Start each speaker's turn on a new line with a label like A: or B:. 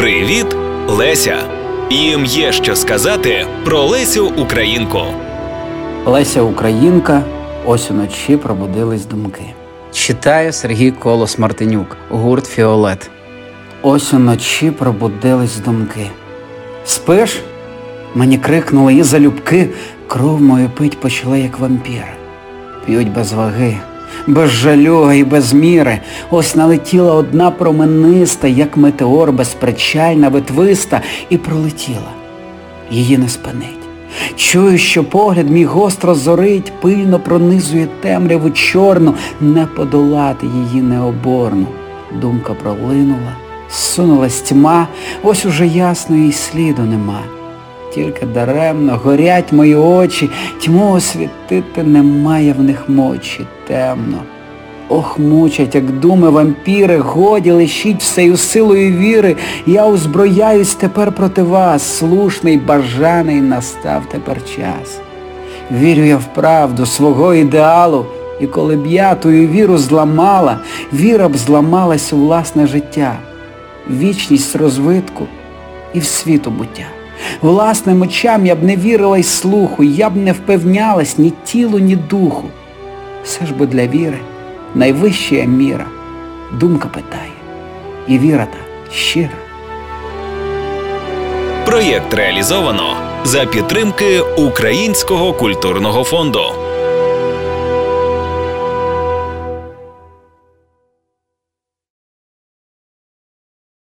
A: Привіт, Леся! Їм є що сказати про Лесю Українку.
B: Леся Українка, ось уночі пробудились думки. Читає Сергій Колос Мартинюк, гурт Фіолет. Ось уночі пробудились думки. Спиш? Мені крикнули і залюбки, кров мою пить почала, як вампір. П'ють без ваги, без жалюга і без міри. Ось налетіла одна промениста, як метеор безпричальна, ветвиста, і пролетіла. Її не спинить. Чую, що погляд мій гостро зорить, пильно пронизує темряву чорну, не подолати її необорну. Думка пролинула, сунулась тьма, ось уже ясно їй сліду нема. Тільки даремно горять мої очі, тьму освітити немає в них мочі, темно. Ох, мучать, як думи вампіри, годі лишіть всею силою віри, я узброяюсь тепер проти вас, слушний, бажаний настав тепер час. Вірю я в правду свого ідеалу, і коли б я тую віру зламала, віра б зламалась у власне життя, вічність розвитку і в світу буття. Власним очам я б не вірила й слуху, я б не впевнялась ні тілу, ні духу. Все ж бо для віри найвища міра. Думка питає, і віра та щира.
A: Проєкт реалізовано за підтримки Українського культурного фонду.